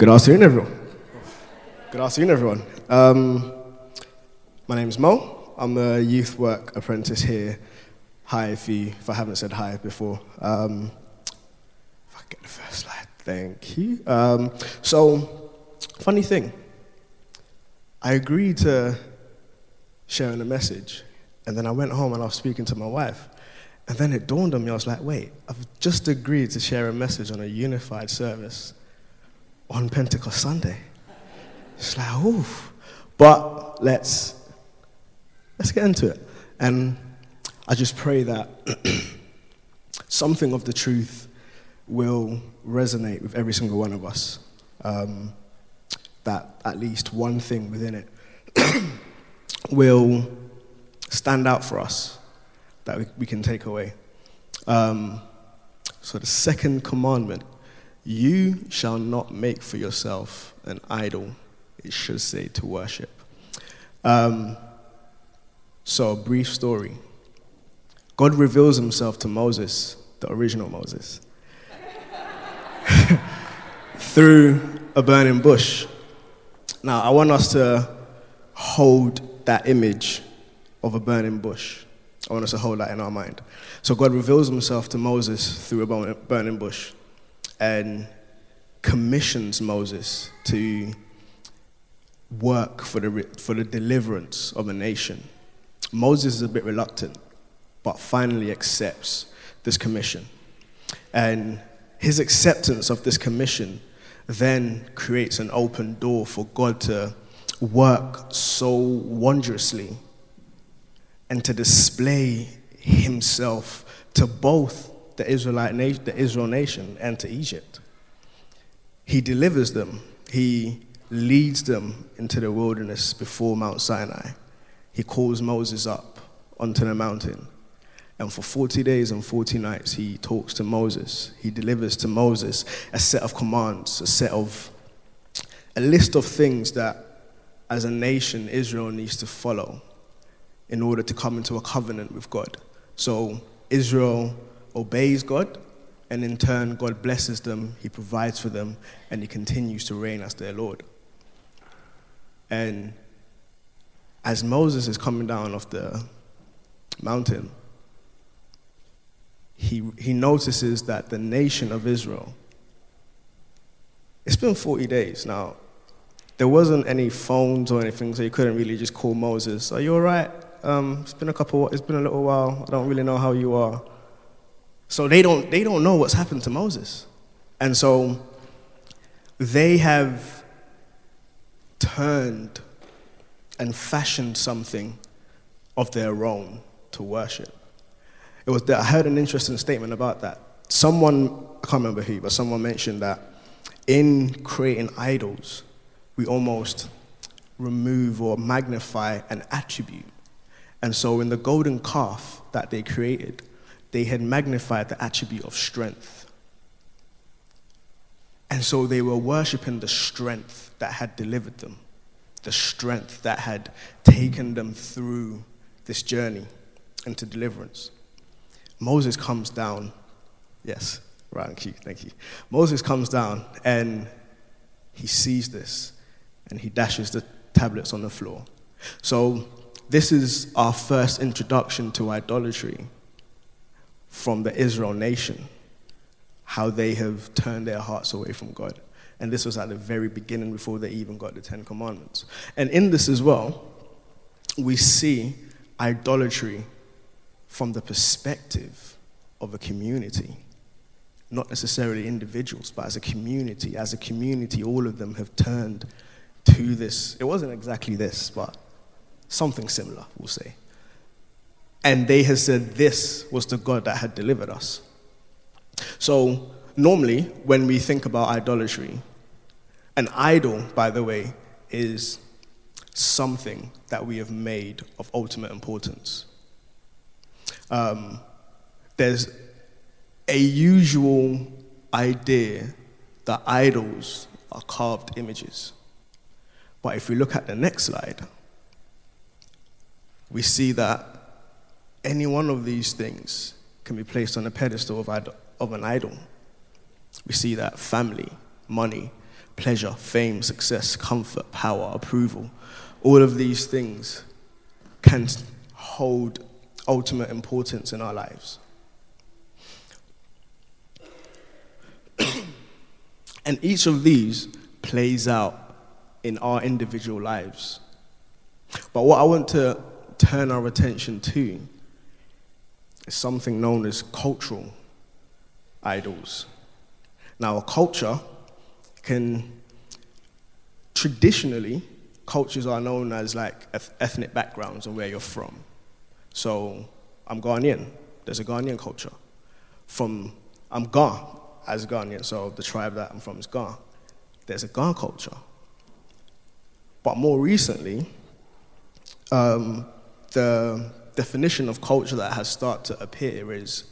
Good afternoon, everyone. Good afternoon, everyone. Um, my name is Mo. I'm a youth work apprentice here. Hi, if, you, if I haven't said hi before. Um, if I get the first slide, thank you. Um, so, funny thing, I agreed to sharing a message, and then I went home and I was speaking to my wife. And then it dawned on me, I was like, wait, I've just agreed to share a message on a unified service on Pentecost Sunday. It's like, oof. But let's let's get into it. And I just pray that something of the truth will resonate with every single one of us. Um, that at least one thing within it will stand out for us that we, we can take away. Um, so, the second commandment you shall not make for yourself an idol, it should say to worship. Um, so, a brief story. God reveals himself to Moses, the original Moses, through a burning bush. Now, I want us to hold that image of a burning bush. I want us to hold that in our mind. So, God reveals himself to Moses through a burning bush and commissions Moses to work for the, for the deliverance of a nation. Moses is a bit reluctant, but finally accepts this commission. And his acceptance of this commission then creates an open door for God to work so wondrously and to display himself to both the Israelite nation, the Israel nation, and to Egypt. He delivers them. He leads them into the wilderness before Mount Sinai. He calls Moses up onto the mountain. And for 40 days and 40 nights, he talks to Moses. He delivers to Moses a set of commands, a set of, a list of things that as a nation, Israel needs to follow in order to come into a covenant with God. So Israel obeys God, and in turn, God blesses them, He provides for them, and He continues to reign as their Lord. And as Moses is coming down off the mountain, he, he notices that the nation of Israel, it's been 40 days now. There wasn't any phones or anything, so you couldn't really just call Moses, Are you all right? Um, it's been a couple, it's been a little while. I don't really know how you are. So they don't, they don't know what's happened to Moses. And so they have turned and fashioned something of their own to worship. It was that I heard an interesting statement about that. Someone, I can't remember who, but someone mentioned that in creating idols, we almost remove or magnify an attribute. And so in the golden calf that they created, they had magnified the attribute of strength. And so they were worshiping the strength that had delivered them, the strength that had taken them through this journey into deliverance. Moses comes down. Yes, right, thank you, thank you. Moses comes down and he sees this and he dashes the tablets on the floor. So, this is our first introduction to idolatry from the Israel nation, how they have turned their hearts away from God. And this was at the very beginning before they even got the Ten Commandments. And in this as well, we see idolatry from the perspective of a community. Not necessarily individuals, but as a community. As a community, all of them have turned to this. It wasn't exactly this, but something similar, we'll say. And they had said this was the God that had delivered us. So, normally, when we think about idolatry, an idol, by the way, is something that we have made of ultimate importance. Um, there's a usual idea that idols are carved images. But if we look at the next slide, we see that any one of these things can be placed on a pedestal of, of an idol. We see that family, money, pleasure, fame, success, comfort, power, approval. All of these things can hold ultimate importance in our lives. and each of these plays out in our individual lives. But what I want to turn our attention to is something known as cultural idols. Now, a culture can traditionally, cultures are known as like ethnic backgrounds and where you're from. So, I'm Ghanaian, there's a Ghanaian culture. From, I'm Ga as Ghanaian, so the tribe that I'm from is Ga. There's a Ga culture. But more recently, um, the definition of culture that has started to appear is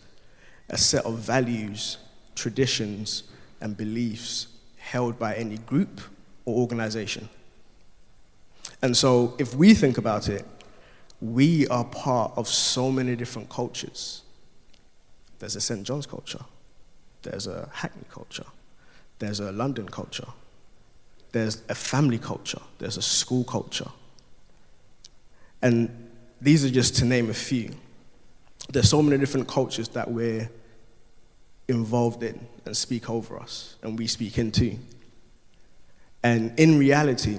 a set of values, traditions, and beliefs held by any group or organization. And so, if we think about it, we are part of so many different cultures. There's a St. John's culture, there's a Hackney culture, there's a London culture, there's a family culture, there's a school culture. And these are just to name a few. There's so many different cultures that we're involved in and speak over us and we speak into. And in reality,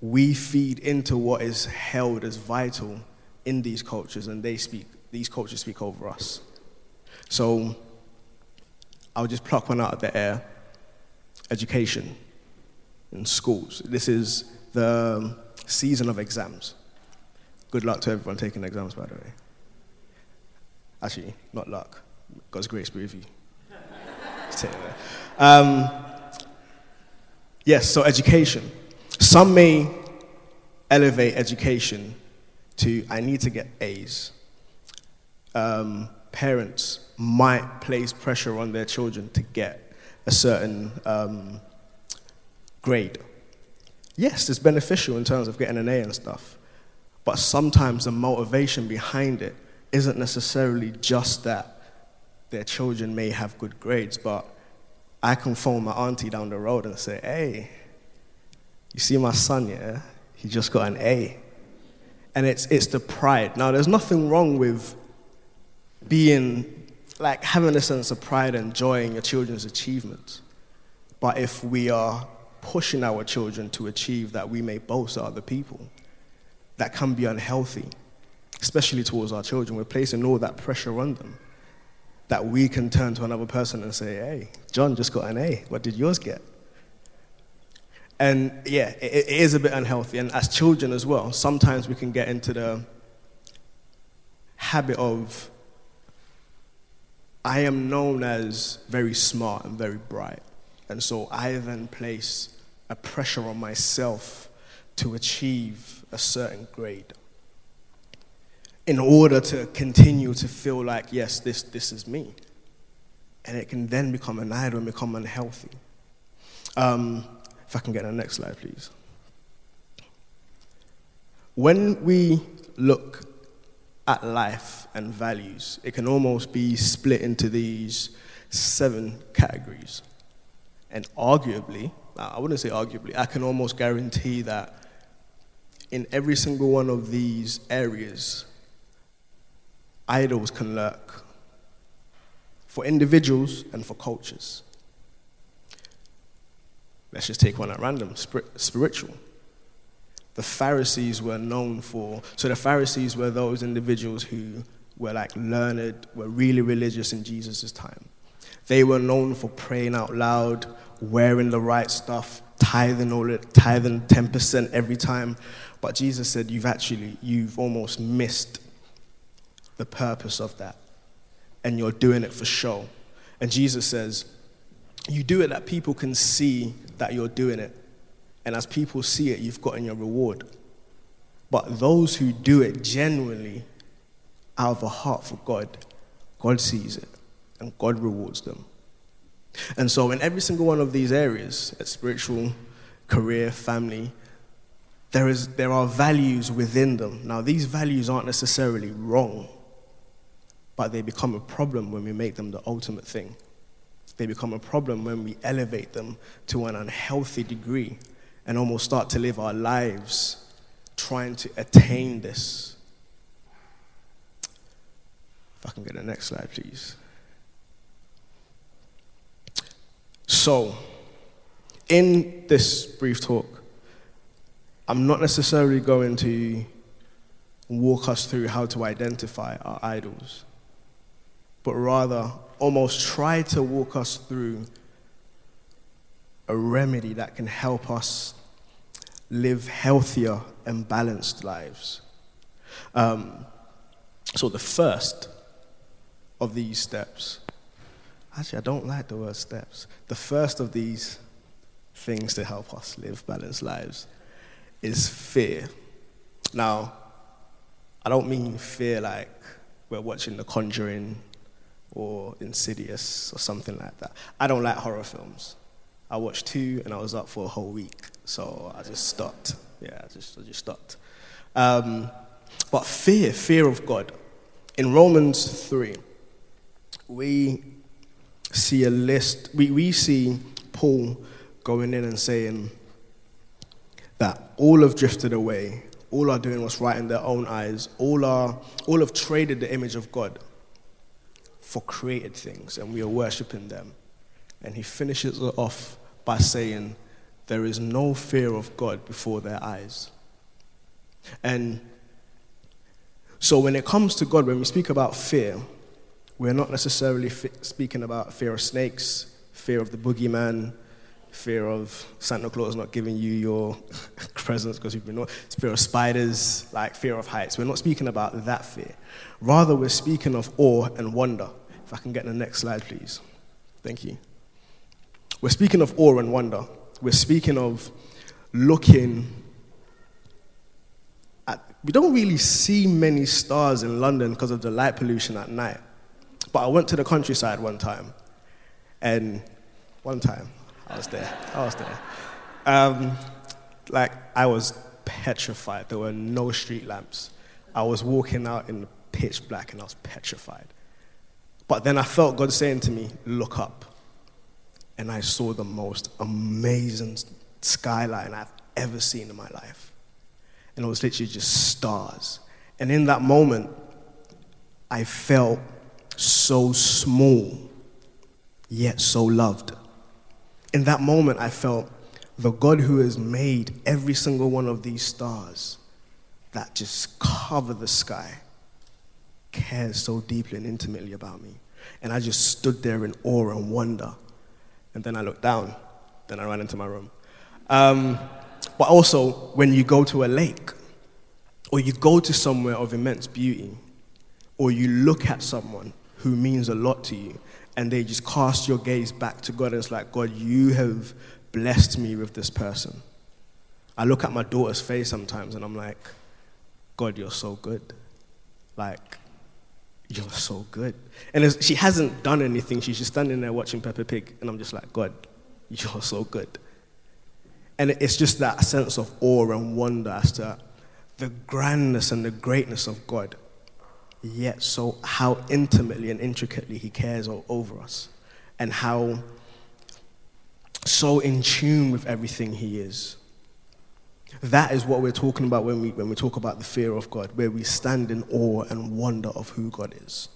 we feed into what is held as vital in these cultures and they speak these cultures speak over us. So I'll just pluck one out of the air. Education in schools. This is the season of exams. Good luck to everyone taking exams, by the way. Actually, not luck. God's grace be with you. um, yes, so education. Some may elevate education to I need to get A's. Um, parents might place pressure on their children to get a certain um, grade. Yes, it's beneficial in terms of getting an A and stuff. But sometimes the motivation behind it isn't necessarily just that their children may have good grades, but I can phone my auntie down the road and say, hey, you see my son, yeah? He just got an A. And it's, it's the pride. Now, there's nothing wrong with being, like, having a sense of pride and joy in your children's achievements. But if we are pushing our children to achieve that we may boast other people, that can be unhealthy, especially towards our children. We're placing all that pressure on them that we can turn to another person and say, hey, John just got an A. What did yours get? And yeah, it, it is a bit unhealthy. And as children as well, sometimes we can get into the habit of, I am known as very smart and very bright. And so I then place a pressure on myself to achieve a certain grade in order to continue to feel like, yes, this, this is me. And it can then become an idol and become unhealthy. Um, if I can get the next slide, please. When we look at life and values, it can almost be split into these seven categories. And arguably, I wouldn't say arguably, I can almost guarantee that in every single one of these areas, idols can lurk for individuals and for cultures. Let's just take one at random spiritual. The Pharisees were known for, so the Pharisees were those individuals who were like learned, were really religious in Jesus' time. They were known for praying out loud, wearing the right stuff, tithing all it, tithing 10% every time. But Jesus said, You've actually, you've almost missed the purpose of that. And you're doing it for show. And Jesus says, You do it that people can see that you're doing it. And as people see it, you've gotten your reward. But those who do it genuinely out of a heart for God, God sees it and God rewards them. And so, in every single one of these areas, spiritual, career, family, there, is, there are values within them. Now, these values aren't necessarily wrong, but they become a problem when we make them the ultimate thing. They become a problem when we elevate them to an unhealthy degree and almost start to live our lives trying to attain this. If I can get the next slide, please. So, in this brief talk, I'm not necessarily going to walk us through how to identify our idols, but rather almost try to walk us through a remedy that can help us live healthier and balanced lives. Um, so, the first of these steps, actually, I don't like the word steps. The first of these things to help us live balanced lives is fear. Now, I don't mean fear like we're watching The Conjuring or Insidious or something like that. I don't like horror films. I watched two and I was up for a whole week, so I just stopped. Yeah, I just, I just stopped. Um, but fear, fear of God. In Romans 3, we see a list, we, we see Paul going in and saying that all have drifted away, all are doing what's right in their own eyes, all, are, all have traded the image of God for created things, and we are worshiping them. And he finishes it off by saying, There is no fear of God before their eyes. And so, when it comes to God, when we speak about fear, we're not necessarily speaking about fear of snakes, fear of the boogeyman, fear of Santa Claus not giving you your presents because you've been naughty, fear of spiders, like fear of heights. We're not speaking about that fear. Rather, we're speaking of awe and wonder. If I can get the next slide, please. Thank you. We're speaking of awe and wonder. We're speaking of looking at, we don't really see many stars in London because of the light pollution at night. But I went to the countryside one time, and one time, I was there. I was there. Um, like, I was petrified. There were no street lamps. I was walking out in the pitch black and I was petrified. But then I felt God saying to me, Look up. And I saw the most amazing skyline I've ever seen in my life. And it was literally just stars. And in that moment, I felt so small, yet so loved in that moment, I felt the God who has made every single one of these stars that just cover the sky cares so deeply and intimately about me. And I just stood there in awe and wonder. And then I looked down. Then I ran into my room. Um, but also, when you go to a lake, or you go to somewhere of immense beauty, or you look at someone who means a lot to you, and they just cast your gaze back to God and it's like, God, you have blessed me with this person. I look at my daughter's face sometimes and I'm like, God, you're so good. Like, you're so good. And she hasn't done anything. She's just standing there watching Peppa Pig. And I'm just like, God, you're so good. And it's just that sense of awe and wonder as to the grandness and the greatness of God yet so how intimately and intricately he cares over us and how so in tune with everything he is. That is what we're talking about when we, when we talk about the fear of god where we stand in awe and wonder of who god is.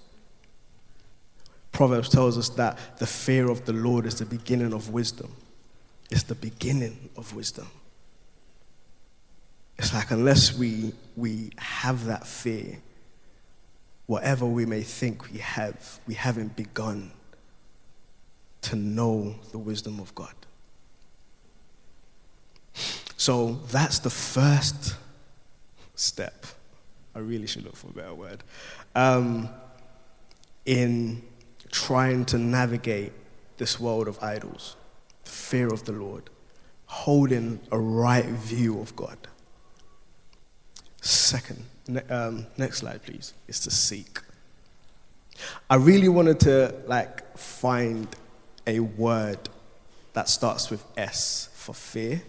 Proverbs tells us that the fear of the lord is the beginning of wisdom. It's the beginning of wisdom. It's like unless we, we have that fear whatever we may think we have, we haven't begun to know the wisdom of God. So that's the first step. I really should look for a better word. Um, in trying to navigate this world of idols, fear of the Lord, holding a right view of God. Second, Ne- um, next slide, please. Is to seek. I really wanted to like find a word that starts with S for fear,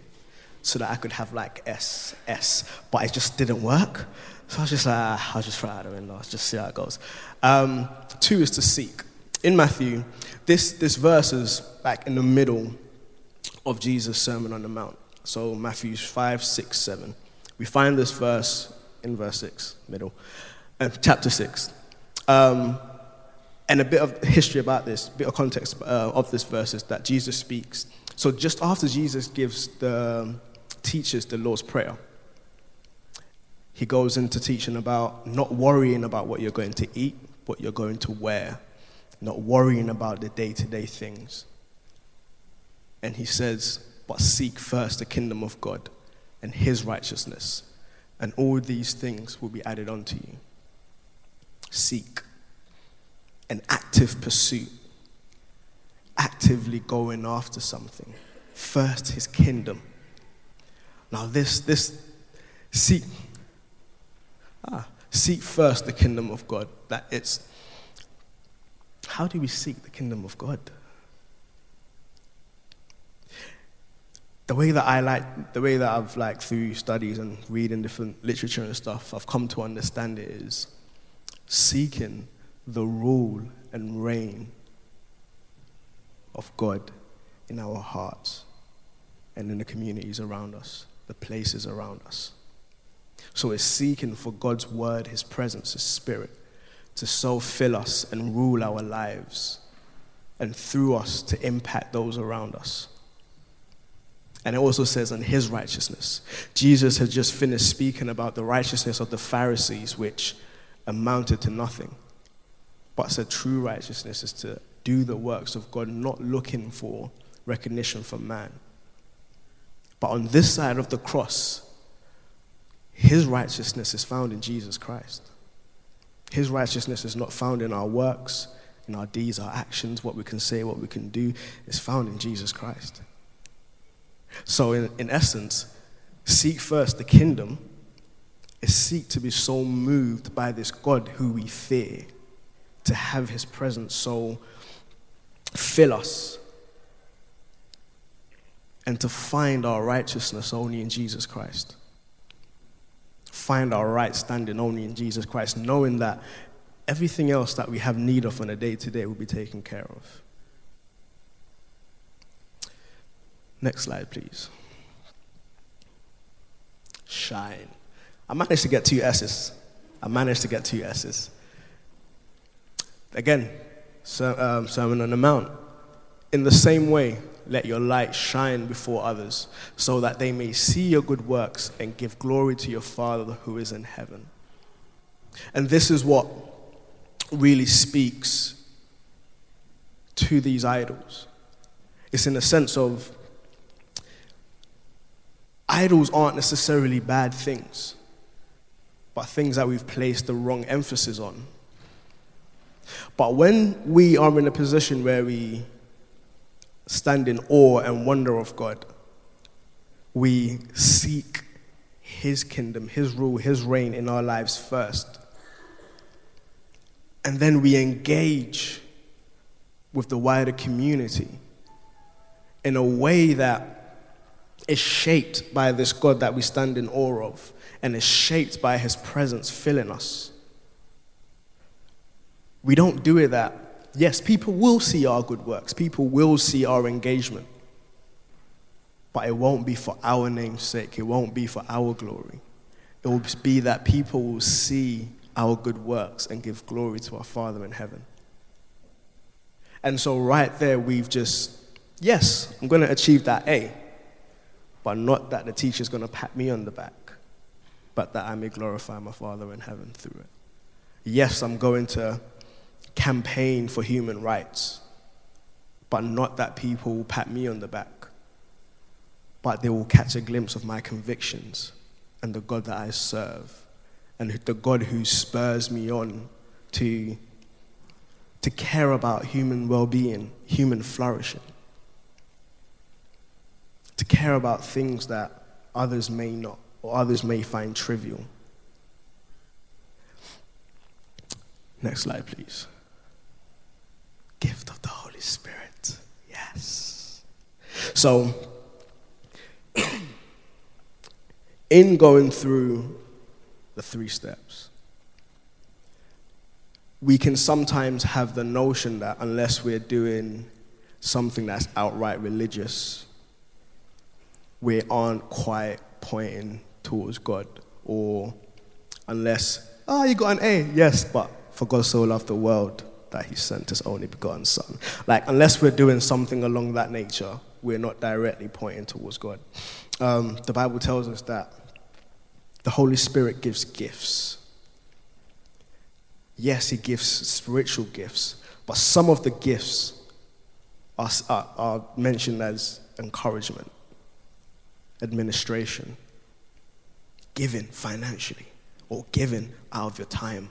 so that I could have like S S, but it just didn't work. So I was just like, ah, I'll just try out the. Let's just see how it goes. Um, two is to seek. in Matthew, this, this verse is back in the middle of Jesus' Sermon on the Mount. So, Matthew 5, 6, 7. We find this verse in verse 6, middle, uh, chapter 6. Um, and a bit of history about this, bit of context uh, of this verse is that Jesus speaks. So, just after Jesus gives the teachers the Lord's Prayer, he goes into teaching about not worrying about what you're going to eat, what you're going to wear, not worrying about the day to day things. And he says, But seek first the kingdom of God and his righteousness, and all these things will be added unto you. Seek an active pursuit, actively going after something. First, his kingdom. Now, this, this, seek, ah, seek first the kingdom of God. That it's, how do we seek the kingdom of God? The way that I like, the way that I've like through studies and reading different literature and stuff, I've come to understand it is seeking the rule and reign of God in our hearts and in the communities around us, the places around us. So it's seeking for God's word, His presence, His spirit to so fill us and rule our lives and through us to impact those around us. And it also says on his righteousness. Jesus had just finished speaking about the righteousness of the Pharisees, which amounted to nothing. But said true righteousness is to do the works of God, not looking for recognition from man. But on this side of the cross, his righteousness is found in Jesus Christ. His righteousness is not found in our works, in our deeds, our actions, what we can say, what we can do. It's found in Jesus Christ. So, in, in essence, seek first the kingdom is seek to be so moved by this God who we fear, to have his presence so fill us, and to find our righteousness only in Jesus Christ. Find our right standing only in Jesus Christ, knowing that everything else that we have need of on a day to day will be taken care of. Next slide, please. Shine. I managed to get two S's. I managed to get two S's. Again, um, Sermon on the Mount. In the same way, let your light shine before others, so that they may see your good works and give glory to your Father who is in heaven. And this is what really speaks to these idols. It's in the sense of idols aren't necessarily bad things, but things that we've placed the wrong emphasis on. But when we are in a position where we stand in awe and wonder of God, we seek His kingdom, His rule, His reign in our lives first. And then we engage with the wider community in a way that is shaped by this God that we stand in awe of and is shaped by his presence filling us. We don't do it that, yes, people will see our good works, people will see our engagement, but it won't be for our name's sake, it won't be for our glory. It will be that people will see our good works and give glory to our Father in heaven. And so, right there, we've just, yes, I'm going to achieve that A but not that the teacher's going to pat me on the back, but that I may glorify my Father in heaven through it. Yes, I'm going to campaign for human rights, but not that people will pat me on the back, but they will catch a glimpse of my convictions and the God that I serve and the God who spurs me on to, to care about human well being, human flourishing to care about things that others may not or others may find trivial. Next slide, please. Gift of the Holy Spirit. Yes. So, in going through the three steps, we can sometimes have the notion that unless we're doing something that's outright religious, we aren't quite pointing towards God. Or unless, oh, you got an A, yes, but for God so loved the world that he sent his only begotten Son. Like, unless we're doing something along that nature, we're not directly pointing towards God. Um, the Bible tells us that the Holy Spirit gives gifts. Yes, he gives spiritual gifts, but some of the gifts are, are, are mentioned as encouragement, administration, giving financially, or giving out of your time.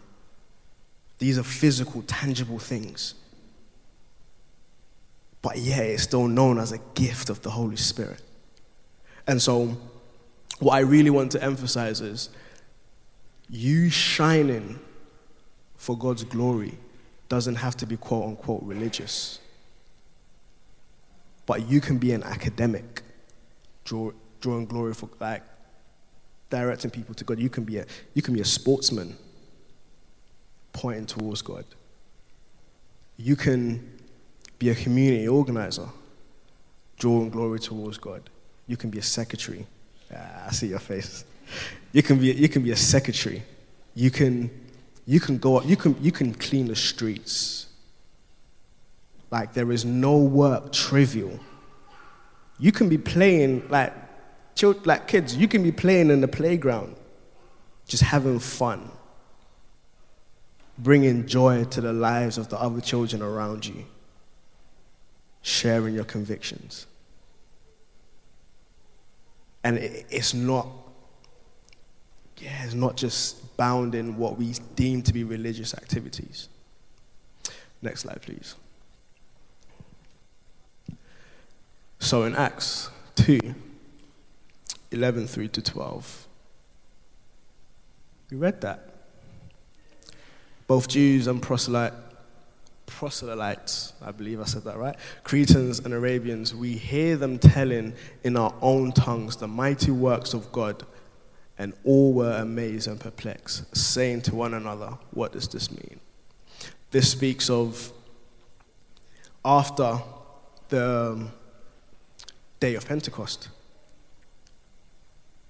These are physical, tangible things. But yet, it's still known as a gift of the Holy Spirit. And so, what I really want to emphasize is you shining for God's glory doesn't have to be quote unquote religious. But you can be an academic, draw, drawing glory for like directing people to God. You can be a you can be a sportsman pointing towards God. You can be a community organizer, drawing glory towards God. You can be a secretary. Ah, I see your face. You can be, you can be a secretary. You can, you can go, you can, you can clean the streets. Like there is no work trivial. You can be playing like, like kids. You can be playing in the playground, just having fun bringing joy to the lives of the other children around you, sharing your convictions. And it's not, yeah, it's not just bound in what we deem to be religious activities. Next slide, please. So in Acts 2, 11 through to 12, we read that both Jews and proselyte, proselytes, I believe I said that right, Cretans and Arabians, we hear them telling in our own tongues the mighty works of God, and all were amazed and perplexed, saying to one another, What does this mean? This speaks of after the um, day of Pentecost.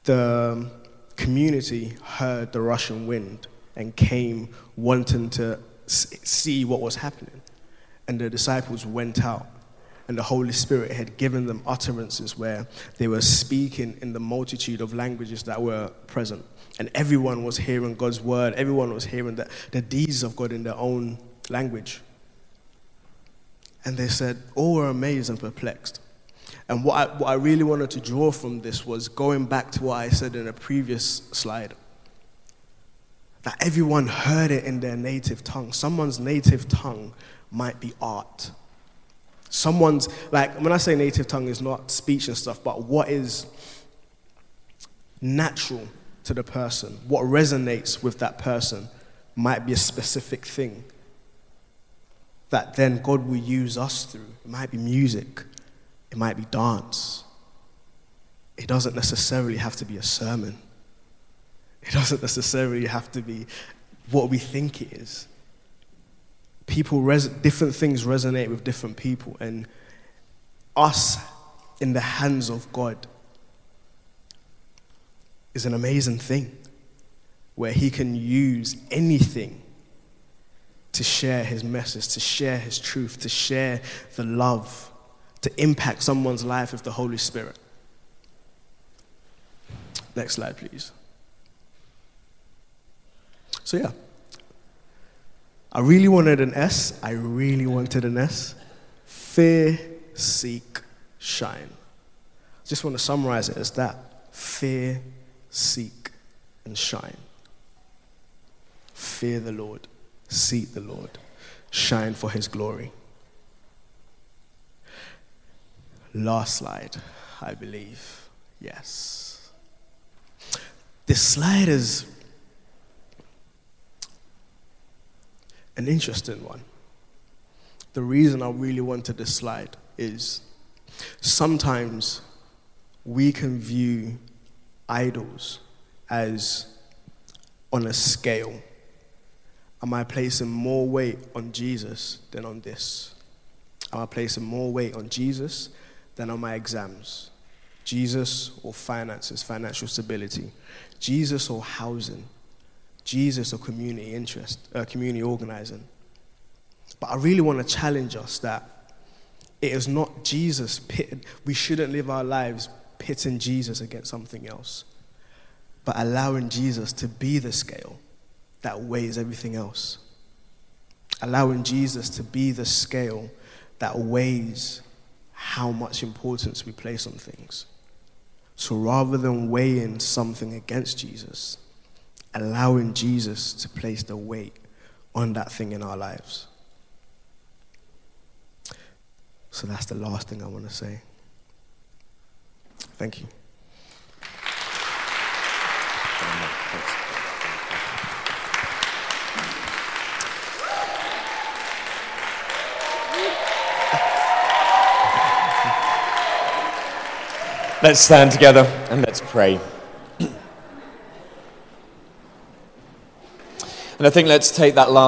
The community heard the rushing wind and came wanting to see what was happening. And the disciples went out, and the Holy Spirit had given them utterances where they were speaking in the multitude of languages that were present. And everyone was hearing God's word, everyone was hearing the, the deeds of God in their own language. And they said, all were amazed and perplexed. And what I, what I really wanted to draw from this was going back to what I said in a previous slide that everyone heard it in their native tongue. Someone's native tongue might be art. Someone's, like, when I say native tongue, is not speech and stuff, but what is natural to the person, what resonates with that person, might be a specific thing that then God will use us through. It might be music, it might be dance. It doesn't necessarily have to be a sermon. It doesn't necessarily have to be what we think it is. People, res- different things resonate with different people, and us in the hands of God is an amazing thing where He can use anything to share His message, to share His truth, to share the love, to impact someone's life with the Holy Spirit. Next slide, please. So, yeah. I really wanted an S. I really wanted an S. Fear, seek, shine. I just want to summarize it as that fear, seek, and shine. Fear the Lord, seek the Lord, shine for his glory. Last slide, I believe. Yes. This slide is an interesting one. The reason I really wanted this slide is sometimes we can view idols as on a scale, Am I placing more weight on Jesus than on this? Am I placing more weight on Jesus than on my exams? Jesus or finances, financial stability? Jesus or housing? Jesus or community interest, uh, community organizing? But I really want to challenge us that it is not Jesus pitted. We shouldn't live our lives pitting Jesus against something else, but allowing Jesus to be the scale that weighs everything else. Allowing Jesus to be the scale that weighs how much importance we place on things. So rather than weighing something against Jesus, allowing Jesus to place the weight on that thing in our lives. So that's the last thing I want to say. Thank you. Let's stand together and let's pray. And I think let's take that last.